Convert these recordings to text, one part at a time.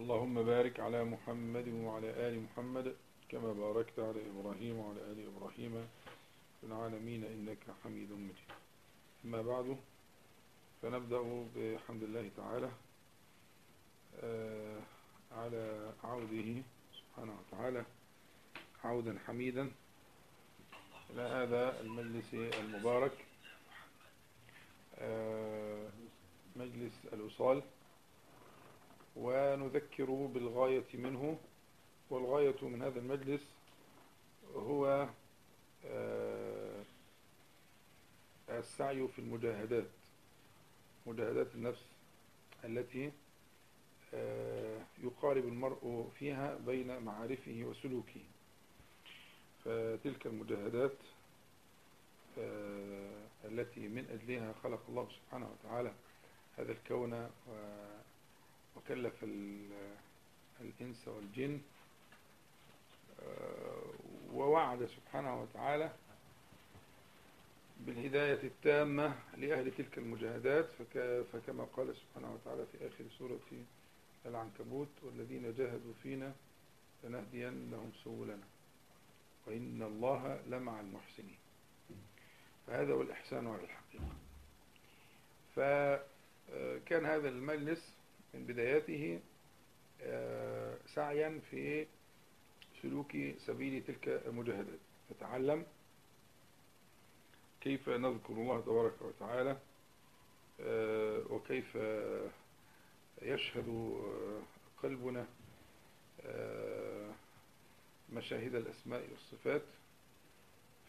اللهم بارك على محمد وعلى آل محمد كما باركت على إبراهيم وعلى آل إبراهيم في العالمين إنك حميد مجيد. أما بعد فنبدأ بحمد الله تعالى على عوده سبحانه وتعالى عودا حميدا. إلى هذا المجلس المبارك مجلس الوصال. ونذكر بالغاية منه والغاية من هذا المجلس هو السعي في المجاهدات مجاهدات النفس التي يقارب المرء فيها بين معارفه وسلوكه. فتلك المجاهدات التي من أجلها خلق الله سبحانه وتعالى هذا الكون وكلف الإنس والجن ووعد سبحانه وتعالى بالهداية التامة لأهل تلك المجاهدات فكما قال سبحانه وتعالى في آخر سورة العنكبوت والذين جاهدوا فينا لنهدين لهم سبلنا وإن الله لمع المحسنين. فهذا هو الإحسان على الحقيقة فكان هذا المجلس من بداياته سعيا في سلوك سبيل تلك المجاهدات. نتعلم كيف نذكر الله تبارك وتعالى وكيف يشهد قلبنا مشاهد الأسماء والصفات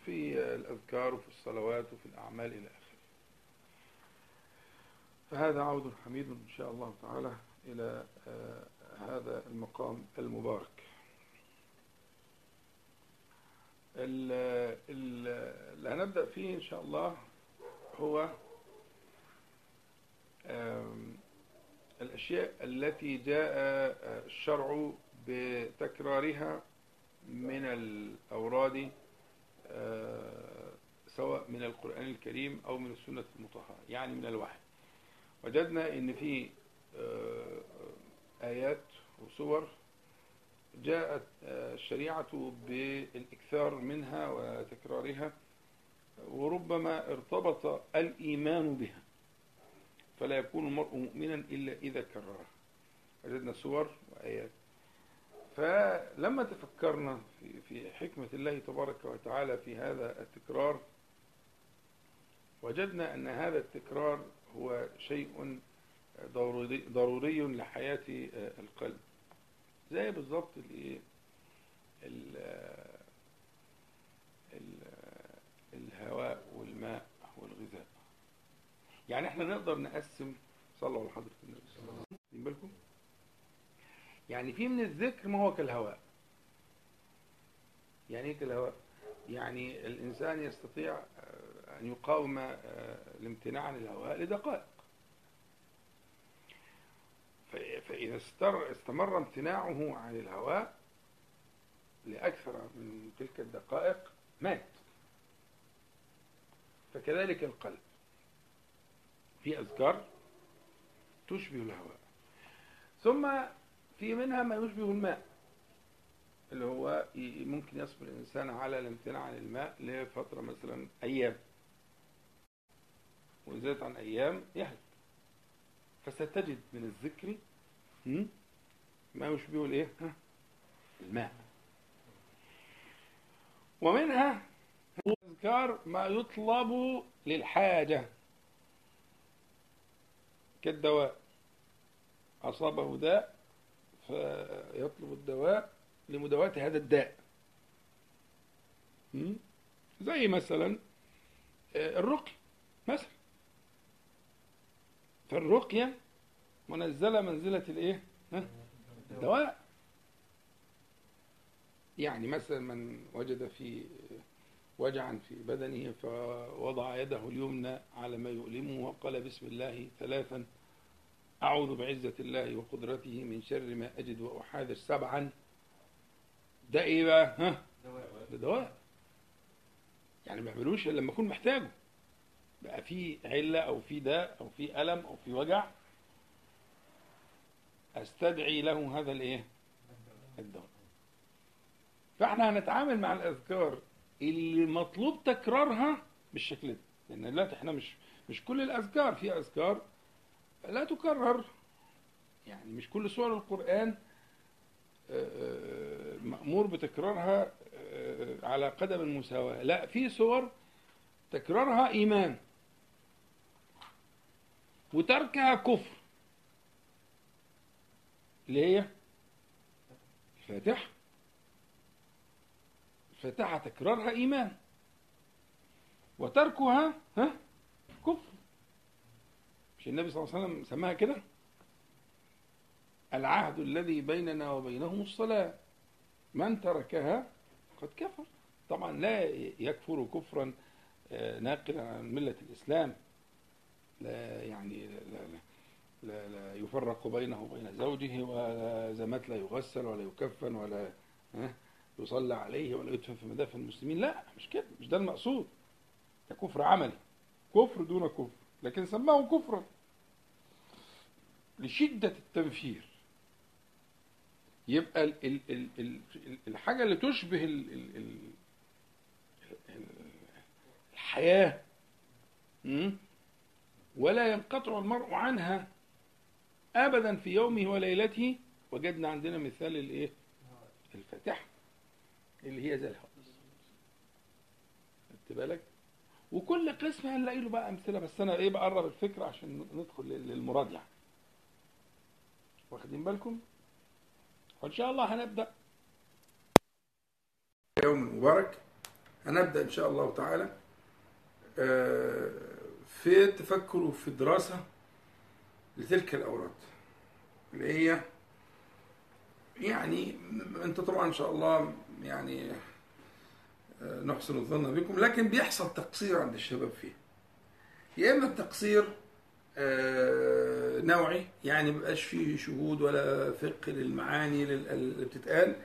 في الأذكار وفي الصلوات وفي الأعمال إلى آخره. فهذا عود حميد إن شاء الله تعالى إلى هذا المقام المبارك. اللي هنبدأ فيه إن شاء الله هو الأشياء التي جاء الشرع بتكرارها من الأوراد سواء من القرآن الكريم أو من السنة المطهرة يعني من الوحي. وجدنا إن في آيات وصور جاءت الشريعة بالإكثار منها وتكرارها وربما ارتبط الإيمان بها فلا يكون المرء مؤمنا إلا إذا كررها. وجدنا صور وآيات. فلما تفكرنا في حكمة الله تبارك وتعالى في هذا التكرار وجدنا أن هذا التكرار هو شيء ضروري, لحياة القلب. زي بالضبط الهواء والماء والغذاء. يعني إحنا نقدر نقسم صلوا على حضرة النبي صلى الله عليه وسلم. بالكم؟ يعني في من الذكر ما هو كالهواء. يعني إيه كالهواء؟ يعني الإنسان يستطيع أن يقاوم الامتناع عن الهواء لدقائق. فإذا استمر امتناعه عن الهواء لأكثر من تلك الدقائق مات. فكذلك القلب في أذكار تشبه الهواء. ثم في منها ما يشبه الماء اللي هو ممكن يصبر الإنسان على الامتناع عن الماء لفترة مثلا أيام. وزادت عن أيام يهلك فستجد من الذكر ما يشبه الايه الماء. ومنها أذكار ما يطلب للحاجة. كالدواء. أصابه داء فيطلب الدواء لمداواة هذا الداء. زي مثلا الرقي مثلا. فالرقية منزلة منزلة الإيه ها؟ الدواء يعني مثلا من وجد في وجعا في بدنه فوضع يده اليمنى على ما يؤلمه وقال بسم الله ثلاثا أعوذ بعزة الله وقدرته من شر ما أجد وأحاذر سبعا ده إيه بقى؟ ها؟ ده دواء يعني ما بيعملوش إلا لما أكون محتاجه بقى في علة أو في داء أو في ألم أو في وجع أستدعي له هذا الإيه؟ الدواء. فإحنا هنتعامل مع الأذكار اللي مطلوب تكرارها بالشكل ده. لأن دلوقتي إحنا مش مش كل الأذكار في أذكار لا تكرر. يعني مش كل سور القرآن مأمور بتكرارها على قدم المساواة. لا في سور تكرارها إيمان. وتركها كفر. اللي هي الفاتحة. الفاتحة تكرارها إيمان. وتركها ها؟ كفر. مش النبي صلى الله عليه وسلم سماها كده؟ العهد الذي بيننا وبينهم الصلاة. من تركها قد كفر. طبعا لا يكفر كفرا ناقلا عن ملة الإسلام. لا يعني لا, لا, لا, لا يفرق بينه وبين زوجه ولا زمات لا يغسل ولا يكفن ولا يصلى عليه ولا يدفن في مدافن المسلمين. لا مش كده مش ده المقصود. ده كفر عملي. كفر دون كفر. لكن سماه كفرا. لشدة التنفير. يبقى ال ال ال ال الحاجة اللي تشبه ال ال ال الحياة ولا ينقطع المرء عنها أبدا في يومه وليلته. وجدنا عندنا مثال الإيه؟ الفاتحة اللي هي زي الهوس خدت بالك؟ وكل قسم هنلاقي له بقى أمثلة بس أنا إيه بقرب الفكرة عشان ندخل للمراد يعني. واخدين بالكم؟ وإن شاء الله هنبدأ. يوم مبارك. هنبدأ إن شاء الله تعالى. في التفكر وفي الدراسة لتلك الاوراد اللي هي يعني أنت طبعا إن شاء الله يعني نحسن الظن بكم لكن بيحصل تقصير عند الشباب فيه. يا إما التقصير نوعي يعني مبقاش فيه شهود ولا فقه للمعاني اللي بتتقال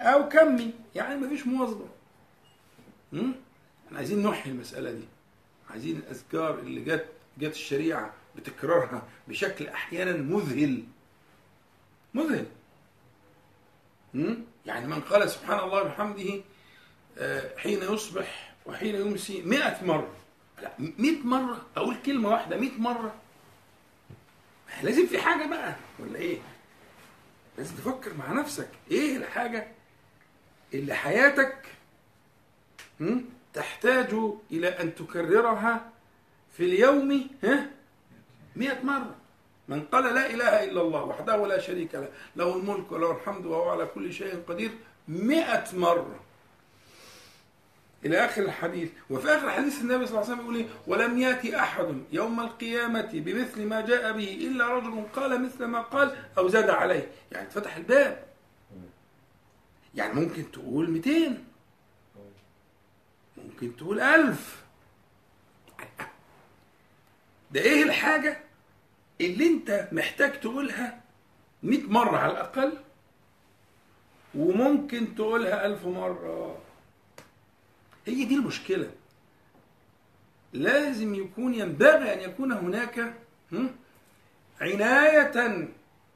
أو كمي يعني مفيش مواظبة. إحنا عايزين نحيي المسألة دي. عايزين الأذكار اللي جت جت الشريعة بتكرارها بشكل أحيانا مذهل. مذهل. يعني من قال سبحان الله وبحمده حين يصبح وحين يمسي مئة مرة. لا مئة مرة. أقول كلمة واحدة مئة مرة. لازم في حاجة بقى ولا إيه؟ لازم تفكر مع نفسك. إيه الحاجة اللي حياتك تحتاج إلى أن تكررها في اليوم ها؟ مئة مرة. من قال لا إله إلا الله وحده لا شريك له له الملك وله الحمد وهو على كل شيء قدير مئة مرة. إلى آخر الحديث وفي آخر حديث النبي صلى الله عليه وسلم يقول إيه ولم يأتي أحد يوم القيامة بمثل ما جاء به إلا رجل قال مثل ما قال أو زاد عليه. يعني اتفتح الباب. يعني ممكن تقول 200 ممكن تقول ألف. ده إيه الحاجة اللي أنت محتاج تقولها 100 مرة على الأقل؟ وممكن تقولها ألف مرة. هي دي المشكلة. لازم يكون ينبغي أن يكون هناك عناية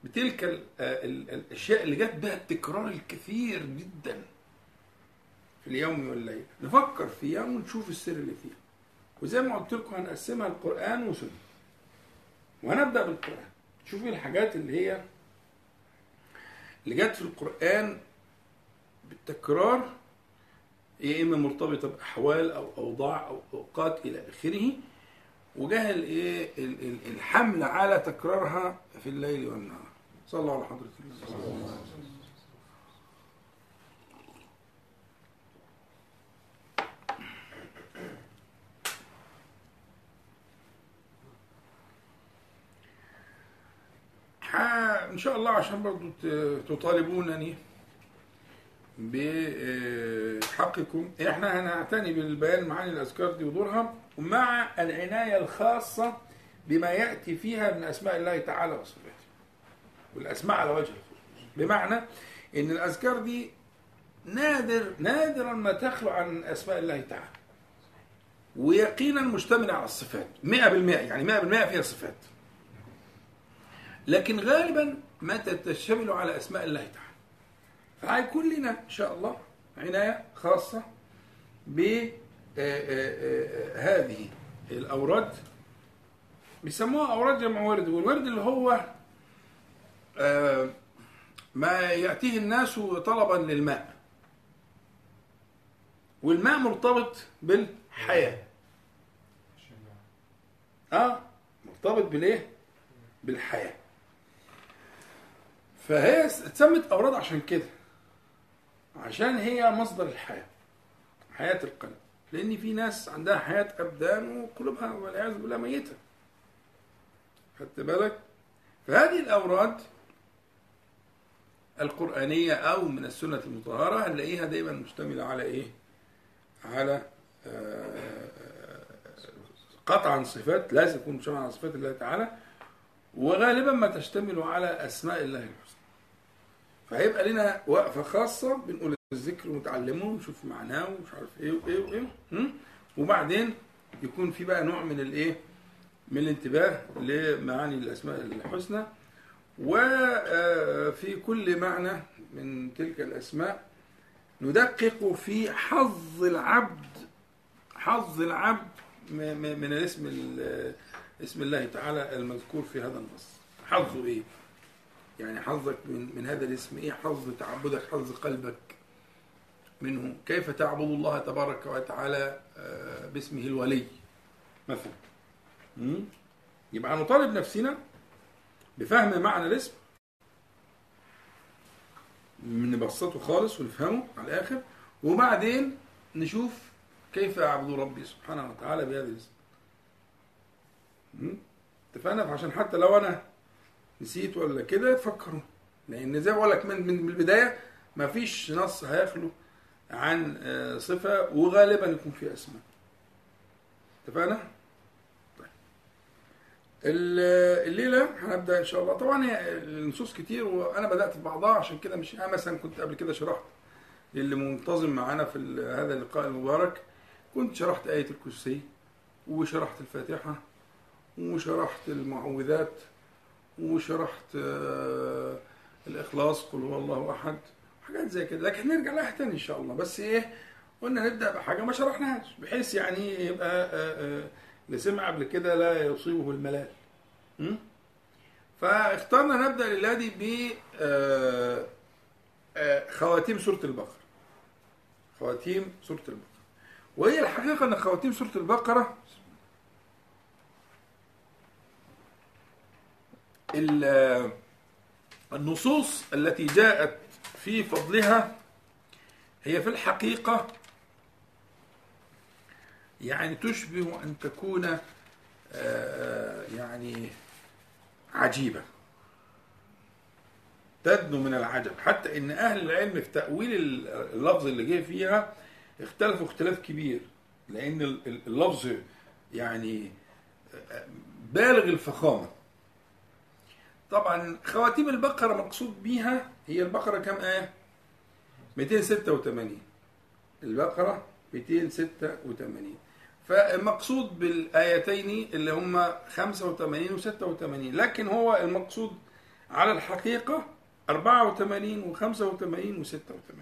بتلك الأشياء اللي جت بها التكرار الكثير جدا. في اليوم والليل. نفكر فيها ونشوف السر اللي فيها. وزي ما قلت لكم هنقسمها القرآن وسنة. وهنبدأ بالقرآن. شوفوا الحاجات اللي هي اللي جت في القرآن بالتكرار يا إما مرتبطة بأحوال أو أوضاع أو أوقات إلى آخره وجه الايه الحمل على تكرارها في الليل والنهار. صلى الله على حضره النبي شاء الله عشان برضو تطالبونني بحقكم إحنا هنعتني بالبيان معاني الأذكار دي ودورها ومع العناية الخاصة بما يأتي فيها من أسماء الله تعالى وصفاته. والأسماء على وجه الخصوص بمعنى إن الأذكار دي نادر نادرا ما تخلو عن أسماء الله تعالى. ويقينا مشتمله على الصفات. 100% يعني 100% فيها صفات. لكن غالبا ما تشتمل على أسماء الله تعالى. فهيكون لنا إن شاء الله عناية خاصة ب هذه الأوراد. بيسموها أوراد جمع ورد والورد اللي هو آه، ما يأتيه الناس طلبا للماء. والماء مرتبط بالحياة. آه مرتبط بالإيه؟ بالحياة. فهي اتسمت أوراد عشان كده. عشان هي مصدر الحياة. حياة القلب. لأن في ناس عندها حياة أبدان وقلوبها والعياذ بالله ميتة. خدت بالك؟ فهذه الأوراد القرآنية أو من السنة المطهرة هنلاقيها دايما مشتملة على إيه؟ على آه، قطعا صفات لازم تكون مشتمله على صفات الله تعالى وغالبا ما تشتمل على أسماء الله. الحسنى فهيبقى لنا وقفة خاصة بنقول الذكر ونتعلمه ونشوف معناه ومش عارف إيه وإيه وإيه? وبعدين يكون في بقى نوع من الإيه؟ من الانتباه لمعاني الأسماء الحسنى وفي كل معنى من تلك الأسماء ندقق في حظ العبد حظ العبد من الاسم ال- اسم الله تعالى المذكور في هذا النص. حظه إيه؟ يعني حظك من, من هذا الاسم إيه؟ حظ تعبدك حظ قلبك منه. كيف تعبد الله تبارك وتعالى آه، باسمه الولي مثلا؟ يبقى نطالب نفسنا بفهم معنى الاسم نبسطه خالص ونفهمه على الآخر وبعدين نشوف كيف اعبد ربي سبحانه وتعالى بهذا الاسم؟ اتفقنا؟ عشان حتى لو أنا نسيت ولا كده تفكروا لأن زي ما بقول لك من البداية ما فيش نص هيخلو عن آه، صفة وغالبا يكون في أسماء اتفقنا؟ طيب. ال- الليلة هنبدأ إن شاء الله طبعا النصوص كتير وأنا بدأت في بعضها عشان كده مش أنا مثلا كنت قبل كده شرحت للي منتظم معانا في هذا اللقاء المبارك كنت شرحت آية الكرسي وشرحت الفاتحة وشرحت المعوذات وشرحت آه، الإخلاص قل هو الله أحد حاجات زي كده. لكن نرجع لها تاني إن شاء الله. بس إيه قلنا نبدأ بحاجة ما شرحناهاش بحيث يعني يبقى آه، آه، اللي سمع قبل كده لا يصيبه الملال? فاخترنا نبدأ الليلة دي ب خواتيم سورة البقرة. خواتيم سورة البقرة. وهي الحقيقة أن خواتيم سورة البقرة النصوص التي جاءت في فضلها هي في الحقيقة يعني تشبه أن تكون آه، يعني عجيبة. تدنو من العجب. حتى إن أهل العلم في تأويل اللفظ اللي جه فيها اختلفوا اختلاف كبير لأن اللفظ يعني بالغ الفخامة. طبعا خواتيم البقرة مقصود بيها هي البقرة كم آية؟ 286 البقرة 286 فالمقصود بالآيتين اللي هم 85 و 86 لكن هو المقصود على الحقيقة 84 و85 و86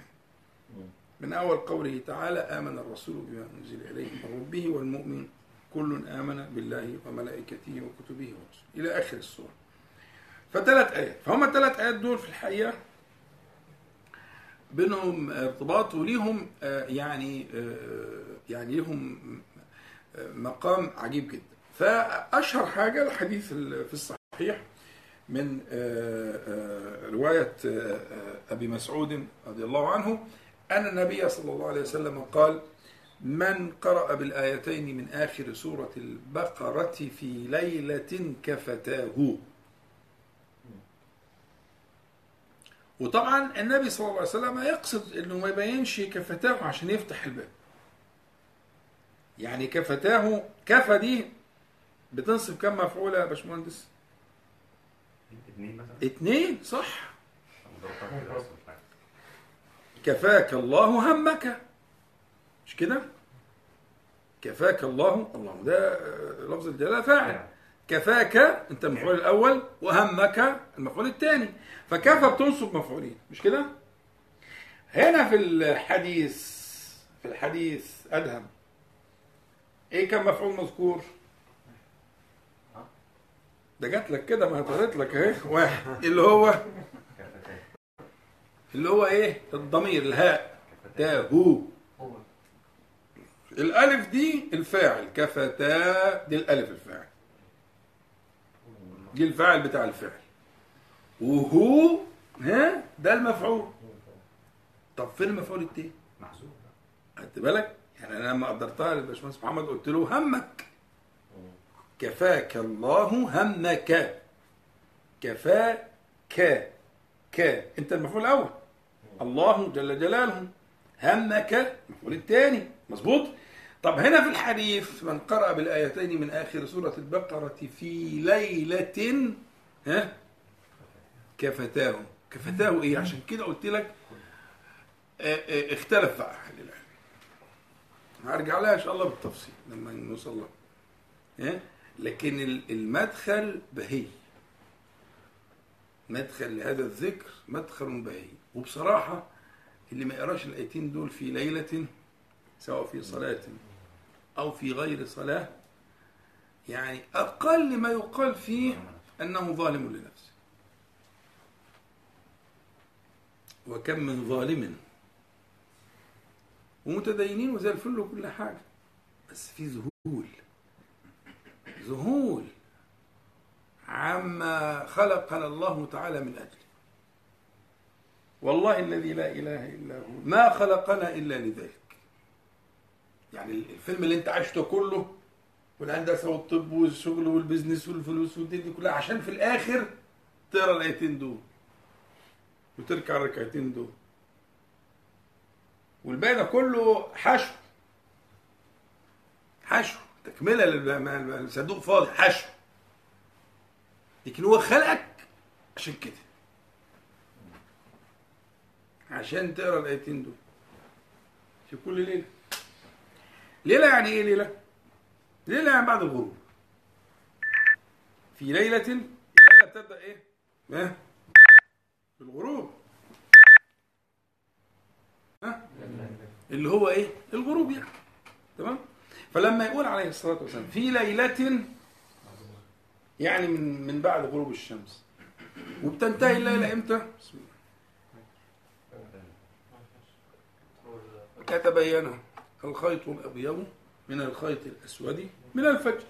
من أول قوله تعالى آمن الرسول بما أنزل إليه من ربه والمؤمن كل آمن بالله وملائكته وكتبه ورسله. إلى آخر السورة. فثلاث آيات. فهم الثلاث آيات دول في الحقيقة بينهم ارتباط وليهم آه، يعني آه، يعني لهم آه، مقام عجيب جدا. فأشهر حاجة الحديث ال- في الصحيح من آه، أبي مسعود رضي الله عنه أن النبي صلى الله عليه وسلم قال من قرأ بالآيتين من آخر سورة البقرة في ليلة كفتاه. وطبعا النبي صلى الله عليه وسلم يقصد إنه ما يبينش كفتاه عشان يفتح الباب يعني كفتاه كفى دي بتنصب كم مفعولة يا باشمهندس؟ اتنين مثلا اتنين صح. كفاك الله همك مش كده؟ كفاك الله الله ده لفظ الجلالة فاعل كفاك أنت المفعول الأول وهمك المفعول الثاني. فكفى بتنصب مفعولين؟ مش كده؟ هنا في الحديث في الحديث أدهم. إيه كم مفعول مذكور؟ ده جات لك كده ما طلعت لك أهي واحد. اللي هو اللي هو إيه؟ الضمير الهاء. تاهو. الألف دي الفاعل كفتا دي الألف الفاعل. دي الفاعل بتاع الفعل. وهو ها؟ ده المفعول. طب فين المفعول التاني؟ محذوف. خدت بالك؟ يعني أنا لما قدرتها للباشمهندس محمد قلت له همك. كفاك الله همك. كفاك. ك. أنت المفعول الأول. الله جل جلاله. همك. المفعول الثاني مظبوط؟ طب هنا في الحديث من قرأ بالآيتين من آخر سورة البقرة في ليلة ها؟ كفتاه. كفتاه إيه؟ عشان كده قلت لك آه، آه، اختلف بقى أهل العلم. هرجع لها إن شاء الله بالتفصيل لما نوصل لها ها؟ لكن ال- المدخل بهي. مدخل لهذا الذكر مدخل بهي. وبصراحة اللي ما يقراش الآيتين دول في ليلة سواء في صلاة أو في غير صلاة يعني أقل ما يقال فيه أنه ظالم لنفسه. وكم من ظالم. ومتدينين وزي الفل وكل حاجة. بس في ذهول. ذهول. عما خلقنا الله تعالى من أجله والله الذي لا إله إلا هو. ما خلقنا إلا لذلك. يعني الفيلم اللي انت عشته كله والهندسة والطب والشغل والبزنس والفلوس والدنيا دي كلها عشان في الآخر تقرأ الآيتين دول وتركع الركعتين دول. والباقي ده كله حشو. حشو. تكملة للب- الصندوق فاضي حشو. لكن هو خلقك عشان كده. عشان تقرأ الآيتين دول. في كل ليلة. ليله يعني إيه ليلة؟ ليله يعني بعد الغروب؟ في ليلة الليلة بتبدأ إيه؟ ها؟ بالغروب. ها؟ اللي هو إيه؟ الغروب يعني. تمام؟ فلما يقول عليه الصلاة والسلام في ليلة يعني من من بعد غروب الشمس. وبتنتهي الليلة إمتى؟ بسم الله. كتبين الخيط الأبيض من الخيط الأسود من الفجر.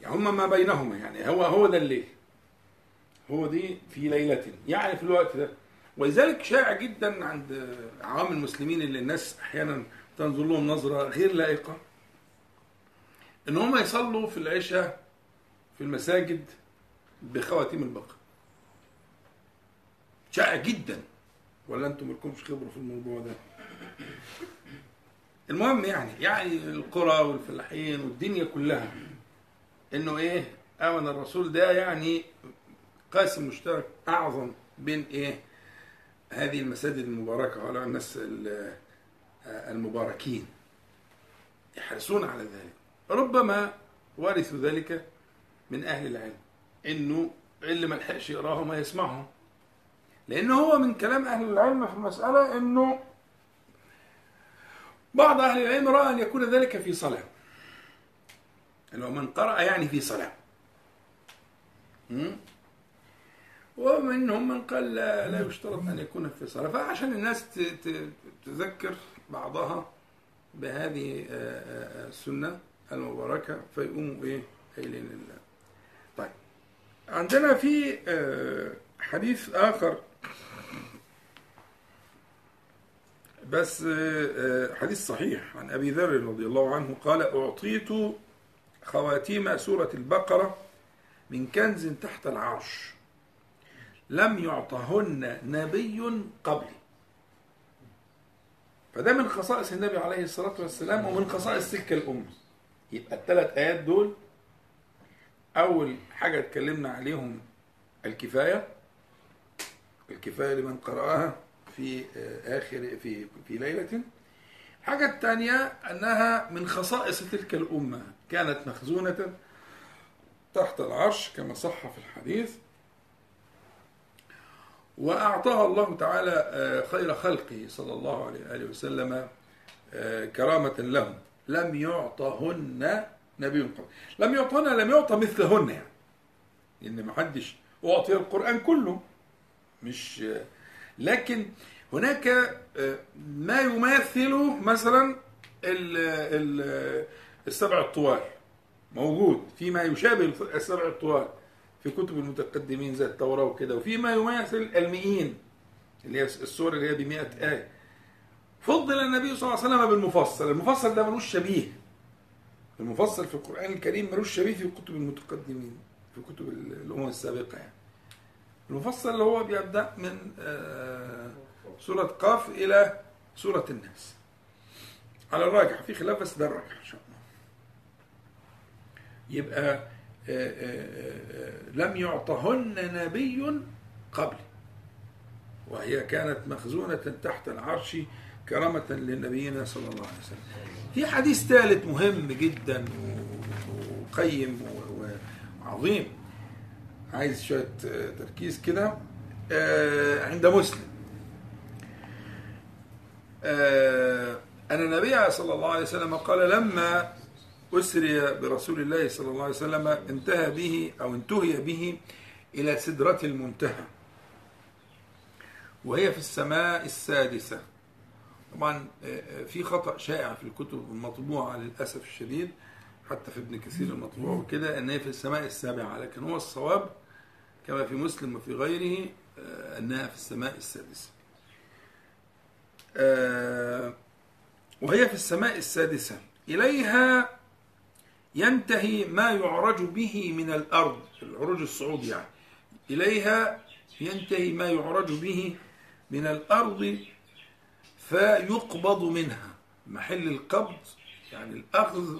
يعني هما ما بينهما يعني هو هو ده الليل. هو دي في ليلة يعني في الوقت ده. ولذلك شائع جدا عند عوام المسلمين اللي الناس أحيانا تنظر لهم نظرة غير لائقة إن هم يصلوا في العشاء في المساجد بخواتيم البقر. شائع جدا. ولا أنتم مالكمش خبرة في الموضوع ده؟ المهم يعني يعني القرى والفلاحين والدنيا كلها. إنه إيه آمن الرسول ده يعني قاسم مشترك أعظم بين إيه هذه المساجد المباركة وعلى الناس ال- المباركين. يحرصون على ذلك. ربما ورثوا ذلك من أهل العلم. إنه اللي ما لحقش يقراهم ما يسمعهم. لأن هو من كلام أهل العلم في المسألة أنه بعض أهل العلم رأى أن يكون ذلك في صلاة. هو من قرأ يعني في صلاة? ومنهم من قال لا, لا يشترط أن يكون في صلاة. فعشان الناس تذكر بعضها بهذه آه، آه، السنة المباركة فيقوموا إيه؟ قايلين طيب. عندنا في آه، حديث آخر. بس آه، آه، حديث صحيح عن أبي ذر رضي الله عنه قال أعطيت خواتيم سورة البقرة من كنز تحت العرش لم يعطهن نبي قبلي. فده من خصائص النبي عليه الصلاة والسلام ومن خصائص تلك الأمة. يبقى الثلاث آيات دول أول حاجة اتكلمنا عليهم الكفاية الكفاية لمن قرأها في آخر في في ليلة. الحاجة الثانية أنها من خصائص تلك الأمة كانت مخزونة تحت العرش كما صح في الحديث. وأعطاها الله تعالى آه، خير خلقه صلى الله عليه وآله وسلم آه، كرامة لهم لم يعطهن نبي قبل. لم يعطهن لم يعطى مثلهن يعني. لأن ما حدش أعطي القرآن كله. مش آه، لكن هناك آه، ما يماثل مثلا ال- ال- السبع الطوال. موجود. في ما يشابه السبع الطوال في كتب المتقدمين زي التوراة وكده. وفي ما يماثل المئين اللي هي السور اللي هي بمئة آية. فضل النبي صلى الله عليه وسلم بالمفصل. المفصل ده ملوش شبيه. المفصل في القرآن الكريم ملوش شبيه في كتب المتقدمين في كتب الأمم السابقة يعني. المفصل اللي هو بيبدأ من آه، سورة قاف إلى سورة الناس. على الراجح في خلاف بس ده الراجح إن شاء الله. يبقى آه، آه، لم يعطهن نبي قبل. وهي كانت مخزونة تحت العرش كرامة لنبينا صلى الله عليه وسلم. في حديث ثالث مهم جدا وقيم وعظيم. عايز شوية آه، تركيز كده. آه، عند مسلم. آه، أن النبي صلى الله عليه وسلم قال لما أسري برسول الله صلى الله عليه وسلم انتهى به أو انتهي به إلى سدرة المنتهى وهي في السماء السادسة. طبعا في خطأ شائع في الكتب المطبوعة للأسف الشديد حتى في ابن كثير المطبوع وكده أن هي في السماء السابعة لكن هو الصواب كما في مسلم وفي غيره آه، أنها في السماء السادسة. آه، وهي في السماء السادسة. إليها ينتهي ما يعرج به من الأرض العروج الصعود يعني. إليها ينتهي ما يعرج به من الأرض فيقبض منها. محل القبض يعني الأخذ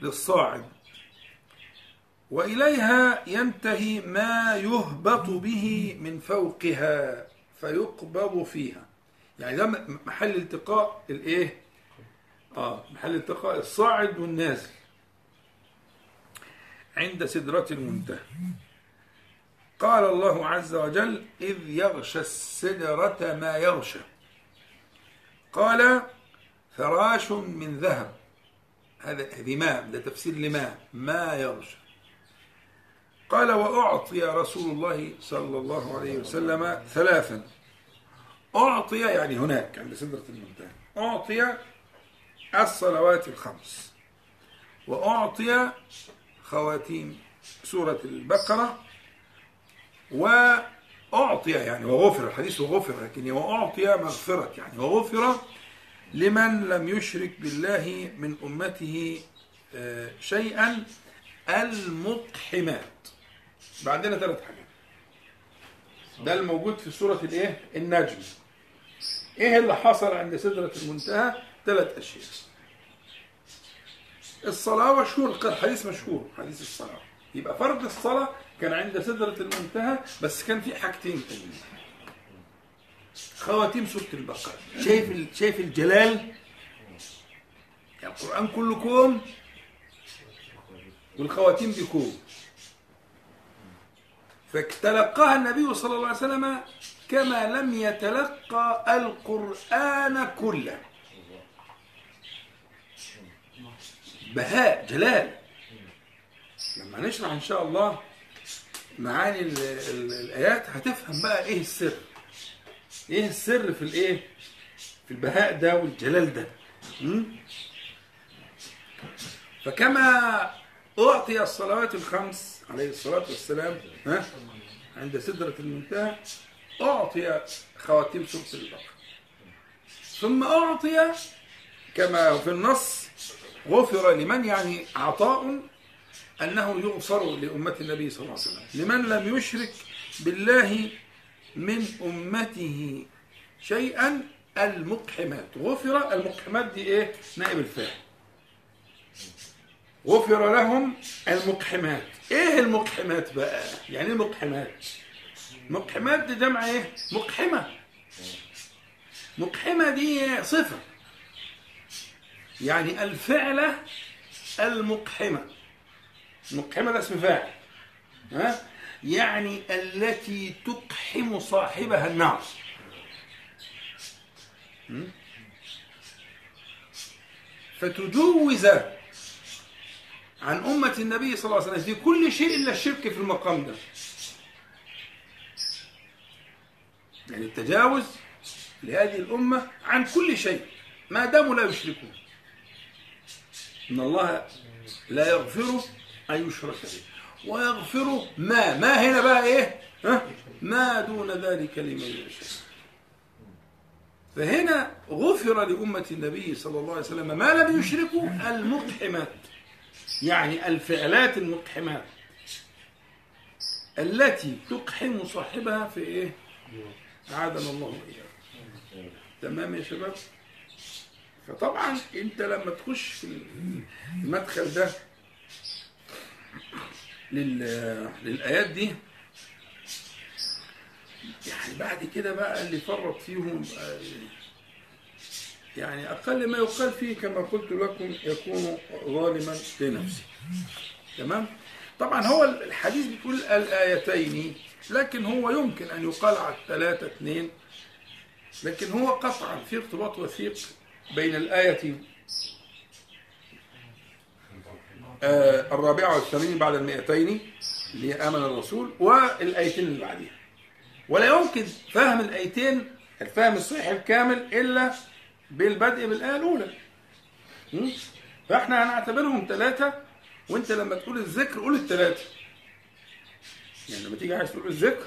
للصاعد. وإليها ينتهي ما يهبط به من فوقها فيقبض فيها. يعني ده محل التقاء الإيه؟ آه محل التقاء الصاعد والنازل عند سدرة المنتهى. قال الله عز وجل إذ يغشى السدرة ما يغشى. قال فراش من ذهب. هذا هذه ماء ده تفسير لماء. ما يغشى. قال وأعطي رسول الله صلى الله عليه وسلم ثلاثا. أعطي يعني هناك عند سدرة المنتهى. أعطي الصلوات الخمس. وأعطي خواتيم سورة البقرة. وأعطي يعني وغفر الحديث وغفر لكن وأعطي مغفرة يعني وغفر لمن لم يشرك بالله من أمته آه، شيئا المقحمات بعدنا ثلاث حاجات. ده الموجود في سورة الإيه؟ النجم. إيه اللي حصل عند سدرة المنتهى؟ ثلاث أشياء. الصلاة مشهور الحديث مشهور حديث الصلاة. يبقى فرض الصلاة كان عند سدرة المنتهى بس كان في حاجتين تانيين. خواتيم سورة البقرة. شايف شايف الجلال؟ يعني القرآن كله كوم والخواتيم دي كوم. فتلقاها النبي صلى الله عليه وسلم كما لم يتلقى القرآن كله. بهاء جلال. لما نشرح إن شاء الله معاني ال- ال- الآيات هتفهم بقى إيه السر. إيه السر في الإيه؟ في البهاء ده والجلال ده? فكما أعطي الصلوات الخمس عليه الصلاة والسلام ها؟ عند سدرة المنتهى أعطي خواتيم سورة البقرة. ثم أعطي كما في النص غفر لمن يعني عطاء أنه يغفر لأمة النبي صلى الله عليه وسلم. لمن لم يشرك بالله من أمته شيئا المقحمات. غفر المقحمات دي إيه؟ نائب الفاعل. غفر لهم المقحمات. إيه المقحمات بقى؟ يعني إيه المقحمات؟ مقحمات دي جمع إيه؟ مقحمة. مقحمة دي صفة يعني الفعلة المقحمة. مقحمة ده اسم فاعل. ها؟ يعني التي تقحم صاحبها النار? فتجوز عن أمة النبي صلى الله عليه وسلم. في كل شيء إلا الشرك في المقام ده. يعني التجاوز لهذه الأمة عن كل شيء. ما داموا لا يشركون. إن الله لا يغفر أن يشرك به. ويغفر ما. ما هنا بقى إيه؟ ها؟ ما دون ذلك لمن يشاء. فهنا غفر لأمة النبي صلى الله عليه وسلم ما لم يشركوا المقحمات يعني الفعلات المقحمات التي تقحم صاحبها في إيه؟ أعاذنا الله وإياه. تمام يا شباب؟ فطبعا أنت لما تخش في المدخل ده لل- للآيات دي يعني بعد كده بقى اللي فرط فيهم آه، يعني أقل ما يقال فيه كما قلت لكم يكون ظالما لنفسه. تمام؟ طبعا هو الحديث بتقول الآيتين لكن هو يمكن أن يقال على الثلاثة اثنين لكن هو قطعا في ارتباط وثيق بين الآية آه، الرابعة والثمانين بعد المئتين اللي آمن الرسول والآيتين اللي بعدها ولا يمكن فهم الآيتين الفهم الصحيح الكامل إلا بالبدء بالآية الأولى م? فإحنا هنعتبرهم ثلاثة وأنت لما تقول الذكر قول الثلاثة يعني لما تيجي عايز تقول الذكر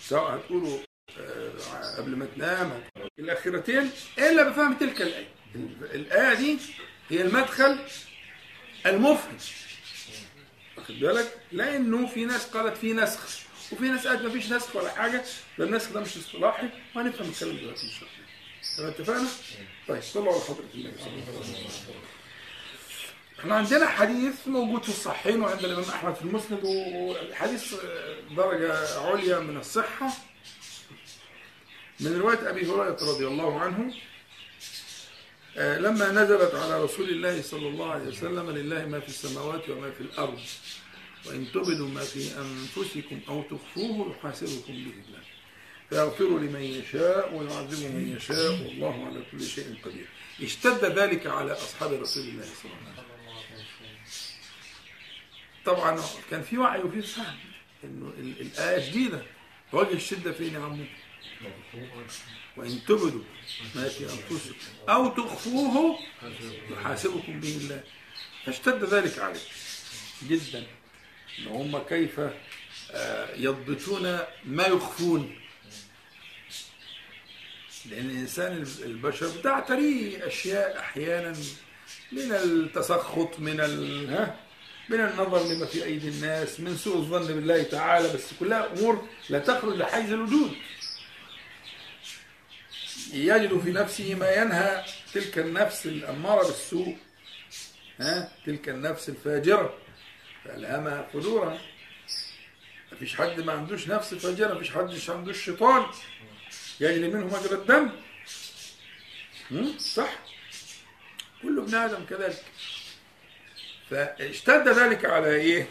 سواء هتقوله آه، قبل ما تنام الأخيرتين إلا بفهم تلك الآية. ال- الآية دي هي المدخل المفهم واخد بالك؟ لأنه في ناس قالت في نسخ وفي ناس قالت ما فيش نسخ ولا حاجة ده النسخ ده مش اصطلاحي وهنفهم الكلام دلوقتي إن شاء الله. تمام اتفقنا؟ طيب صلوا على حضرة النبي صلى الله عليه وسلم إحنا عندنا حديث موجود في الصحيحين وعند الإمام أحمد في المسند والحديث درجة عليا من الصحة من رواية أبي هريرة رضي الله عنه آه، لما نزلت على رسول الله صلى الله عليه وسلم لله ما في السماوات وما في الأرض وإن تبدوا ما في أنفسكم أو تخفوه يحاسبكم به الله فيغفر لمن يشاء ويعذب من يشاء. والله على كل شيء قدير. اشتد ذلك على أصحاب رسول الله صلى الله عليه وسلم. طبعا كان في وعي وفي فهم إنه ال- الآية شديده وجه الشده فين يا عمو وإن تبدوا ما في أنفسكم. أو تخفوه يحاسبكم به الله. فاشتد ذلك عليه جدا. إن هم كيف آه، يضبطون ما يخفون. لأن الإنسان البشر بتعتريه أشياء أحيانا من التسخط من ال... ها؟ من النظر لما في أيدي الناس من سوء الظن بالله تعالى بس كلها أمور لا تخرج لحيز الوجود. يجد في نفسه ما ينهى تلك النفس الأمارة بالسوء ها؟ تلك النفس الفاجرة. فألهمها فجورها مفيش حد ما عندوش نفس فاجرة مفيش حد ما عندوش شيطان يجري منه مجرى الدم؟ صح. كل ابن آدم كذلك. فاشتد ذلك على إيه؟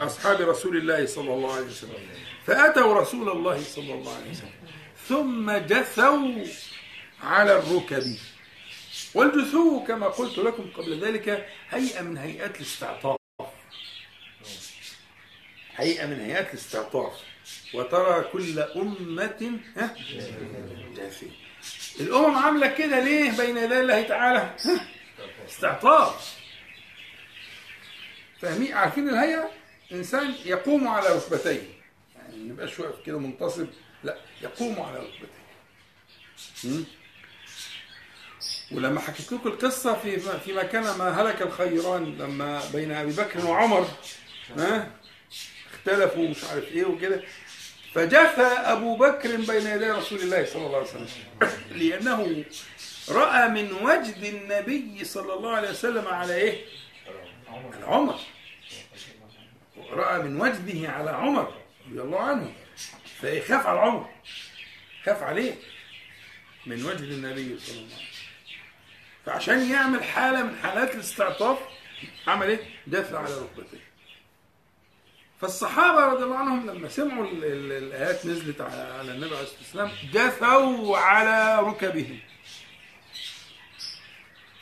أصحاب رسول الله صلى الله عليه وسلم. فأتوا رسول الله صلى الله عليه وسلم. ثم جثوا على الركب. والجثو كما قلت لكم قبل ذلك هيئة من هيئات الاستعطاف. هيئة من هيئات الاستعطاف. وترى كل أمة ها؟ جاثيه الأمم عاملة كده ليه بين يدي الله تعالى؟ استعطاف. فاهمين؟ عارفين الهيئة؟ إنسان يقوم على ركبتيه. يعني ما يبقاش واقف كده منتصب لا يقوم على ركبتيه? ولما حكيت لكم القصة في في مكان ما هلك الخيران لما بين أبي بكر وعمر ها؟ اختلفوا مش عارف إيه وكده. فجثى أبو بكر بين يدي رسول الله صلى الله عليه وسلم. لأنه رأى من وجد النبي صلى الله عليه وسلم على إيه؟ على عمر رأى من وجده على عمر رضي الله عنه. فيخاف على عمر خاف عليه. من وجه النبي صلى الله عليه وسلم. فعشان يعمل حالة من حالات الاستعطاف عمل إيه؟ دفع على ركبتيه. فالصحابة رضي الله عنهم لما سمعوا ال- ال- الآيات نزلت على النبي عليه الصلاة والسلام جثوا على ركبهم.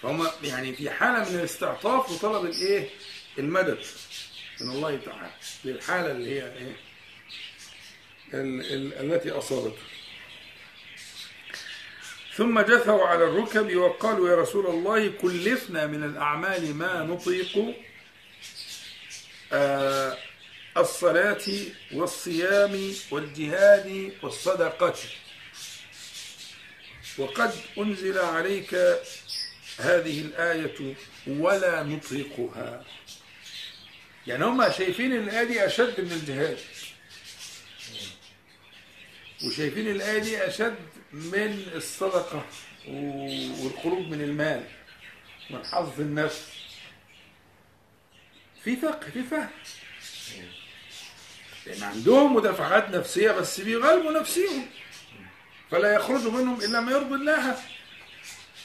فهم يعني في حالة من الاستعطاف وطلب الإيه؟ المدد من الله تعالى للحالة اللي هي ال- التي أصابته. ثم جثوا على الركب وقالوا يا رسول الله كلفنا من الأعمال ما نطيق آه، الصلاة والصيام والجهاد والصدقة. وقد أنزل عليك هذه الآية ولا نطيقها يعني هم شايفين الآية دي أشد من الجهاد. وشايفين الآية دي أشد من الصدقة والخروج من المال من حظ النفس. في فقه في فهم. لأن عندهم مدافعات نفسية بس بيغلبوا نفسهم فلا يخرج منهم إلا ما يرضي الله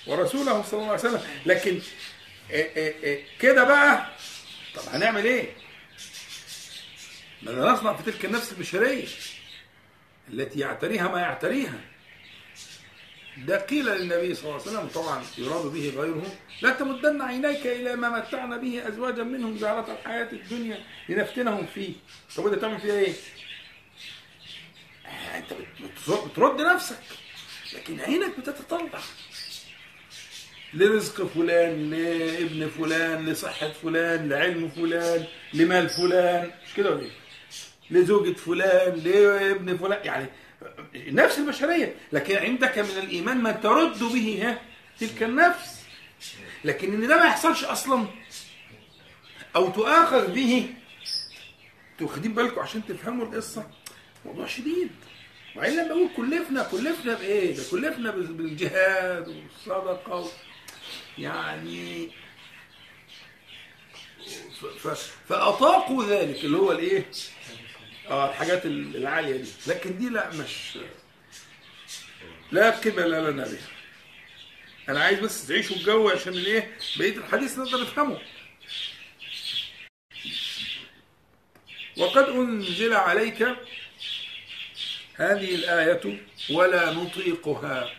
ورسوله صلى الله عليه وسلم. لكن إيه إيه إيه كده بقى طب هنعمل إيه؟ ماذا نصنع في تلك النفس البشرية التي يعتريها ما يعتريها. ده قيل للنبي صلى الله عليه وسلم طبعا يراد به غيره لا تمدن عينيك إلى ما متعنا به ازواجا منهم زهرة الحياة الدنيا لنفتنهم فيه طب انت تعمل فيها إيه؟ آه، أنت بت- بترد نفسك لكن عينك بتتطلع لرزق فلان لابن فلان لصحة فلان لعلم فلان لمال فلان مش كده ولا إيه؟ لزوجة فلان لابن فلان يعني نفس البشرية لكن عندك من الإيمان ما ترد به ها تلك النفس لكن إن ده ما يحصلش أصلا أو تؤاخذ به واخدين بالكم عشان تفهموا القصة موضوع شديد وبعدين لما أقول كلفنا كلفنا بإيه؟ ده كلفنا بالجهاد والصدقة و... يعني ف... ف... فأطاقوا ذلك اللي هو الإيه؟ آه الحاجات العالية دي. لكن دي لا مش لا قبل لنا بها أنا عايز بس تعيشوا الجو عشان الايه بقية الحديث نقدر نفهمه. وقد أنزل عليك هذه الآية ولا نطيقها.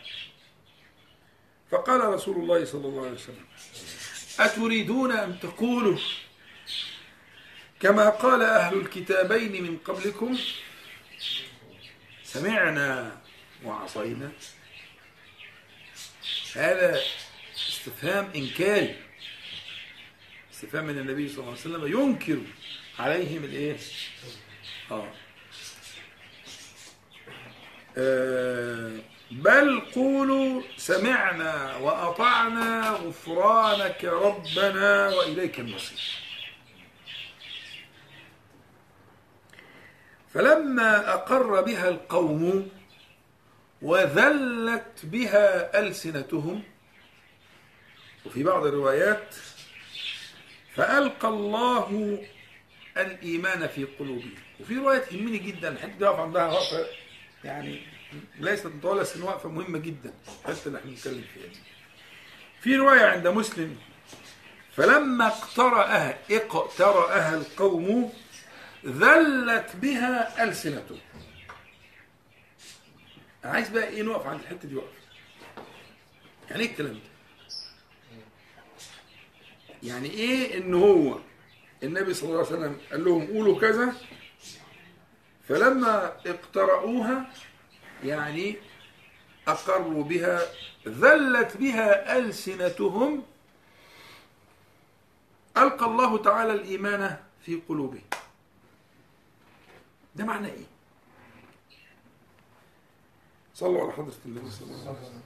فقال رسول الله صلى الله عليه وسلم أتريدون أن تقولوا كما قال أهل الكتابين من قبلكم سمعنا وعصينا هذا استفهام إنكاري استفهام من النبي صلى الله عليه وسلم ينكر عليهم الإيه؟ آه. آه بل قولوا سمعنا وأطعنا غفرانك ربنا وإليك المصير فلما أقر بها القوم وذلت بها ألسنتهم وفي بعض الروايات فألقى الله الإيمان في قلوبهم وفي رواية تهمني جدا دي واقف عندها وقفة يعني ليست مطولة بس وقفة مهمة جدا الحته اللي إحنا فيها. في رواية عند مسلم فلما اقترأها اقترأها القوم ذلت بها ألسنتهم أنا عايز بقى إيه نقف عند الحتة دي وقف. يعني إيه الكلام ده؟ يعني إيه إن هو النبي صلى الله عليه وسلم قال لهم قولوا كذا؟ فلما اقترأوها يعني أقروا بها ذلت بها ألسنتهم ألقى الله تعالى الإيمان في قلوبهم. ده معنى إيه؟ صلوا على حضرة النبي صلى الله عليه وسلم.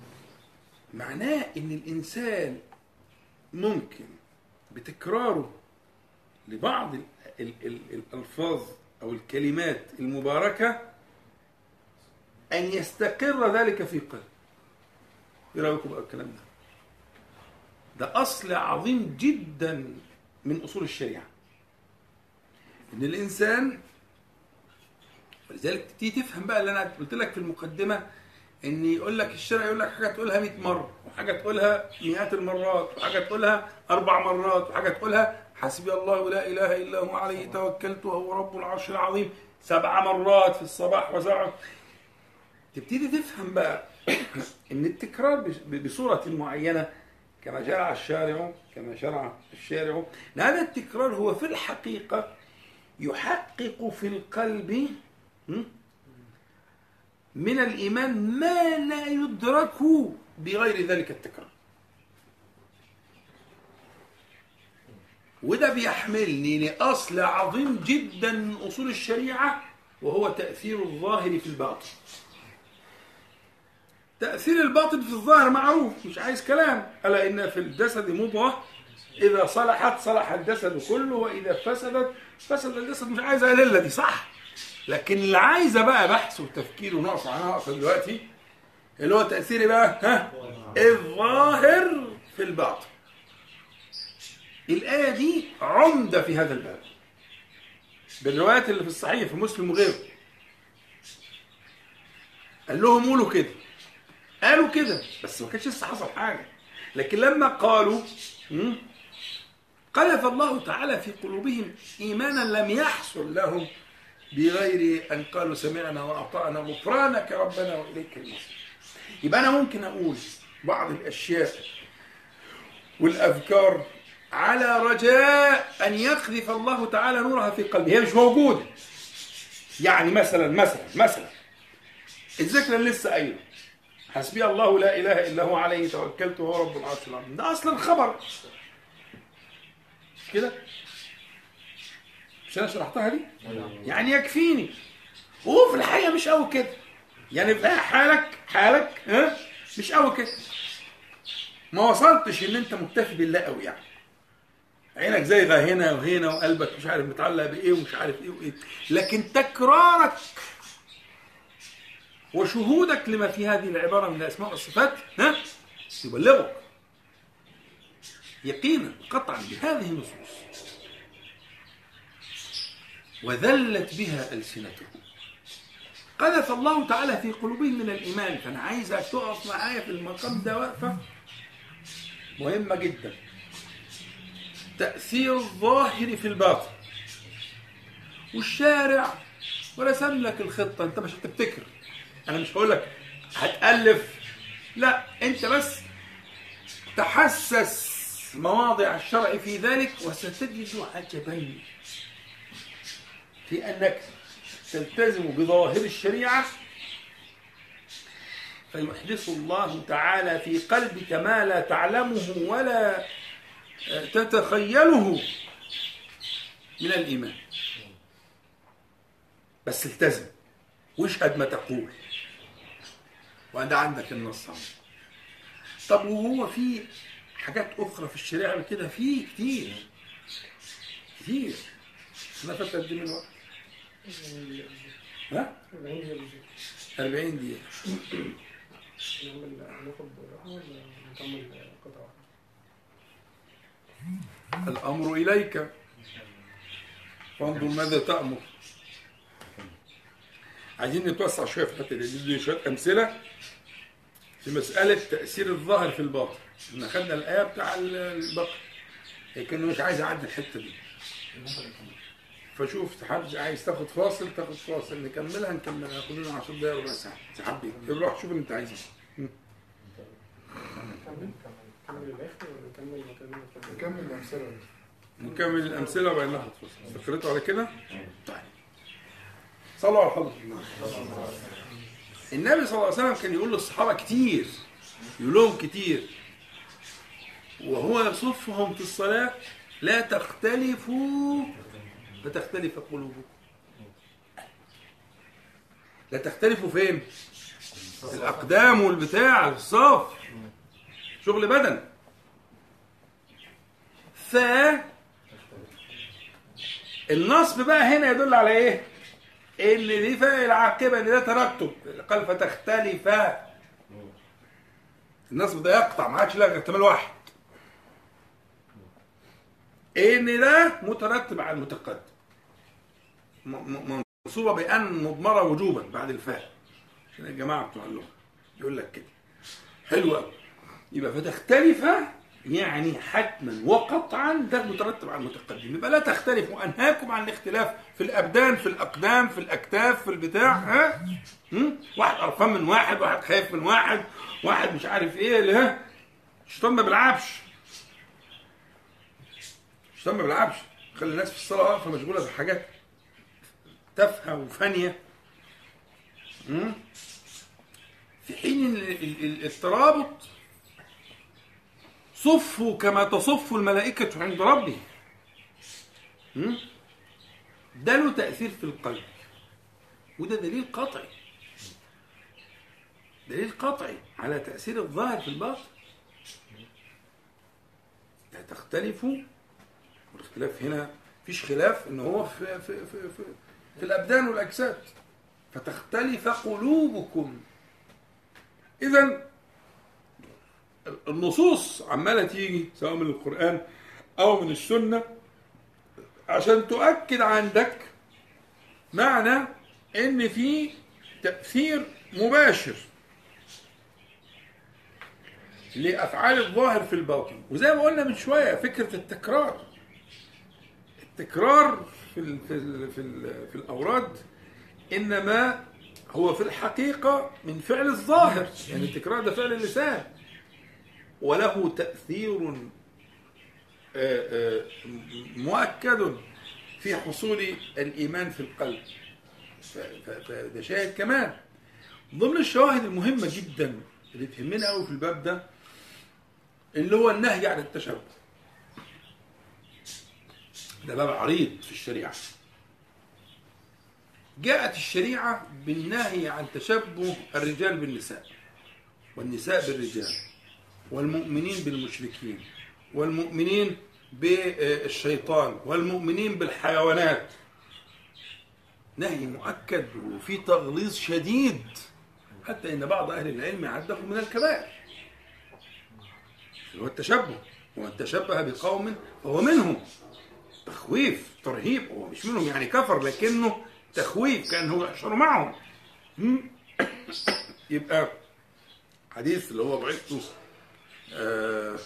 معناه إن الإنسان ممكن بتكراره لبعض ال ال ال الألفاظ أو الكلمات المباركة أن يستقر ذلك في قلب إيه رأيكم بقى الكلام ده؟ ده أصل عظيم جدا من أصول الشريعة. إن الإنسان ولذلك تيجي تفهم بقى اللي أنا قلت لك في المقدمة إن يقول لك الشرع يقول لك حاجة تقولها 100 مرة وحاجة تقولها مئات المرات وحاجة تقولها أربع مرات وحاجة تقولها حسبي الله لا إله إلا هو عليه توكلت وهو رب العرش العظيم سبع مرات في الصباح وسبع تبتدي تفهم بقى إن التكرار بصورة معينة كما شرع الشارع كما شرع الشارع ان هذا التكرار هو في الحقيقة يحقق في القلب? من الإيمان ما لا يدرك بغير ذلك التكرار. وده بيحملني لأصل عظيم جدا من أصول الشريعة وهو تأثير الظاهر في الباطن. تأثير الباطن في الظاهر معروف مش عايز كلام. ألا إن في الجسد مضغة؟ إذا صلحت صلح الجسد كله وإذا فسدت فسد الجسد. مش عايز أقلل دي صح؟ لكن اللي عايزة بقى بحث وتفكير ونقص على نقص دلوقتي اللي هو تأثير إيه بقى ها؟ الظاهر في الباطن. الآية دي عمدة في هذا الباب. بالروايات اللي في الصحيح في مسلم وغيره. قال لهم قولوا كده. قالوا كده بس ما كانش لسه حصل حاجة. لكن لما قالوا قذف الله تعالى في قلوبهم إيمانا لم يحصل لهم بغير أن قالوا سمعنا وأطعنا غفرانك ربنا وإليك المصير. يبقى أنا ممكن أقول بعض الأشياء والأذكار على رجاء أن يقذف الله تعالى نورها في قلبي هي مش موجودة. يعني مثلا مثلا مثلا. الذكر اللي لسه قايله. حسبي الله لا إله إلا هو عليه توكلت وهو رب العرش العظيم. ده أصلا الخبر مش كده؟ مش أنا شرحتها دي يعني يكفيني. وهو في الحقيقة مش قوي كده. يعني في حالك حالك ها؟ مش قوي كده. ما وصلتش إن أنت مكتفي بالله قوي يعني. عينك زايغة هنا وهنا وقلبك مش عارف متعلق بإيه ومش عارف إيه وإيه. لكن تكرارك وشهودك لما في هذه العبارة من الأسماء والصفات ها؟ يبلغك. يقينا قطعا بهذه النصوص. وذلت بها ألسنتهم قذف الله تعالى في قلوبهم من الإيمان. فأنا عايزك تقف معايا في المقام ده وقفة مهمة جدا. تأثير الظاهر في الباطن. والشارع ورسم لك الخطة. أنت مش هتبتكر أنا مش هقول لك هتألف. لا أنت بس تحسس مواضع الشرع في ذلك وستجد عجبين في أنك تلتزم بظواهر الشريعة. فيحدث الله تعالى في قلبك ما لا تعلمه ولا تتخيله من الإيمان. بس التزم واشهد ما تقول. وده عندك النص. طب وهو في حاجات أخرى في الشريعة كده؟ في كتير. كتير. فاكر قد إيه من وقت. ها؟ 40 دقيقة. نعمل ناخد راحة ولا نكمل قطعة واحدة؟ الأمر إليك. فانظر ماذا تأمر. عايزين نتوسع شوية في الحتة دي ندي شوية أمثلة في مسألة تأثير الظاهر في الباطن. إحنا خدنا الآية بتاع البقر لكن مش عايز اعدي الحتة دي. فشوف حد عايز تاخد فاصل تاخد فاصل نكملها نكملها. ناخد لنا 10 دقايق ربع ساعة. حبيبي روح شوف اللي انت عايزه. نكمل ولا نكمل الأمثلة وبعدين ناخد فاصل. استقريتوا على كده؟ طيب. صلوا على حضرة النبي النبي صلى الله عليه وسلم كان يقول للصحابة كتير يقول لهم كتير. وهو يصفهم في الصلاة لا تختلفوا فتختلف قلوبكم. لا تختلفوا فين؟ في الأقدام والبتاع الصف. شغل بدن. ف النصب بقى هنا يدل على إيه؟ إن دي العاقبة إن ده ترتب. قال فتختلف. النصب ده يقطع ما عادش لها احتمال واحد. إن ده مترتب على المتقدم. منصوبة بأن مضمرة وجوبا بعد الفاء عشان الجماعة بتوع اللغة. يقول لك كده. حلو قوي يبقى فتختلف يعني حتما وقطعا ده مترتب على المتقدم. يبقى لا تختلفوا. أنهاكم عن الاختلاف في الأبدان في الأقدام في الأكتاف في البتاع. ها؟ هم؟ واحد قرفان من واحد واحد خايف من واحد واحد مش عارف إيه اللي ها؟ الشيطان ما بيلعبش. الشيطان ما بيلعبش. خلي الناس في الصلاة واقفه مشغولة بحاجات تافهه وفانيه هم؟ في حين ال- ال- ال- الترابط صفوا كما تصف الملائكة عند ربهم هم؟ ده له تأثير في القلب وده دليل قطعي دليل قطعي على تأثير الظاهر في الباطن لا تختلفوا والاختلاف هنا فيش خلاف إن هو في في في في, في الأبدان والأجساد. فتختلف قلوبكم. اذا النصوص عمالة تيجي سواء من القرآن أو من السنة عشان تؤكد عندك معنى إن في تأثير مباشر لأفعال الظاهر في الباطن. وزي ما قلنا من شوية فكرة التكرار. التكرار في ال في ال في, ال في الأوراد إنما هو في الحقيقة من فعل الظاهر يعني التكرار ده فعل اللسان. وله تأثير آه، آه، مؤكد في حصول الإيمان في القلب. فده شاهد كمان. ضمن الشواهد المهمة جدا اللي تهمنا قوي في الباب ده اللي هو النهي عن التشبه ده باب عريض في الشريعة. جاءت الشريعة بالنهي عن تشبه الرجال بالنساء والنساء بالرجال والمؤمنين بالمشركين والمؤمنين بالشيطان والمؤمنين بالحيوانات. نهي مؤكد وفي تغليظ شديد حتى إن بعض أهل العلم عده من الكبائر. اللي هو التشبه ومن تشبه بقوم فهو منهم. تخويف ترهيب هو مش منهم يعني كفر لكنه تخويف كانه يحشر معهم? يبقى حديث اللي هو بعثته آه،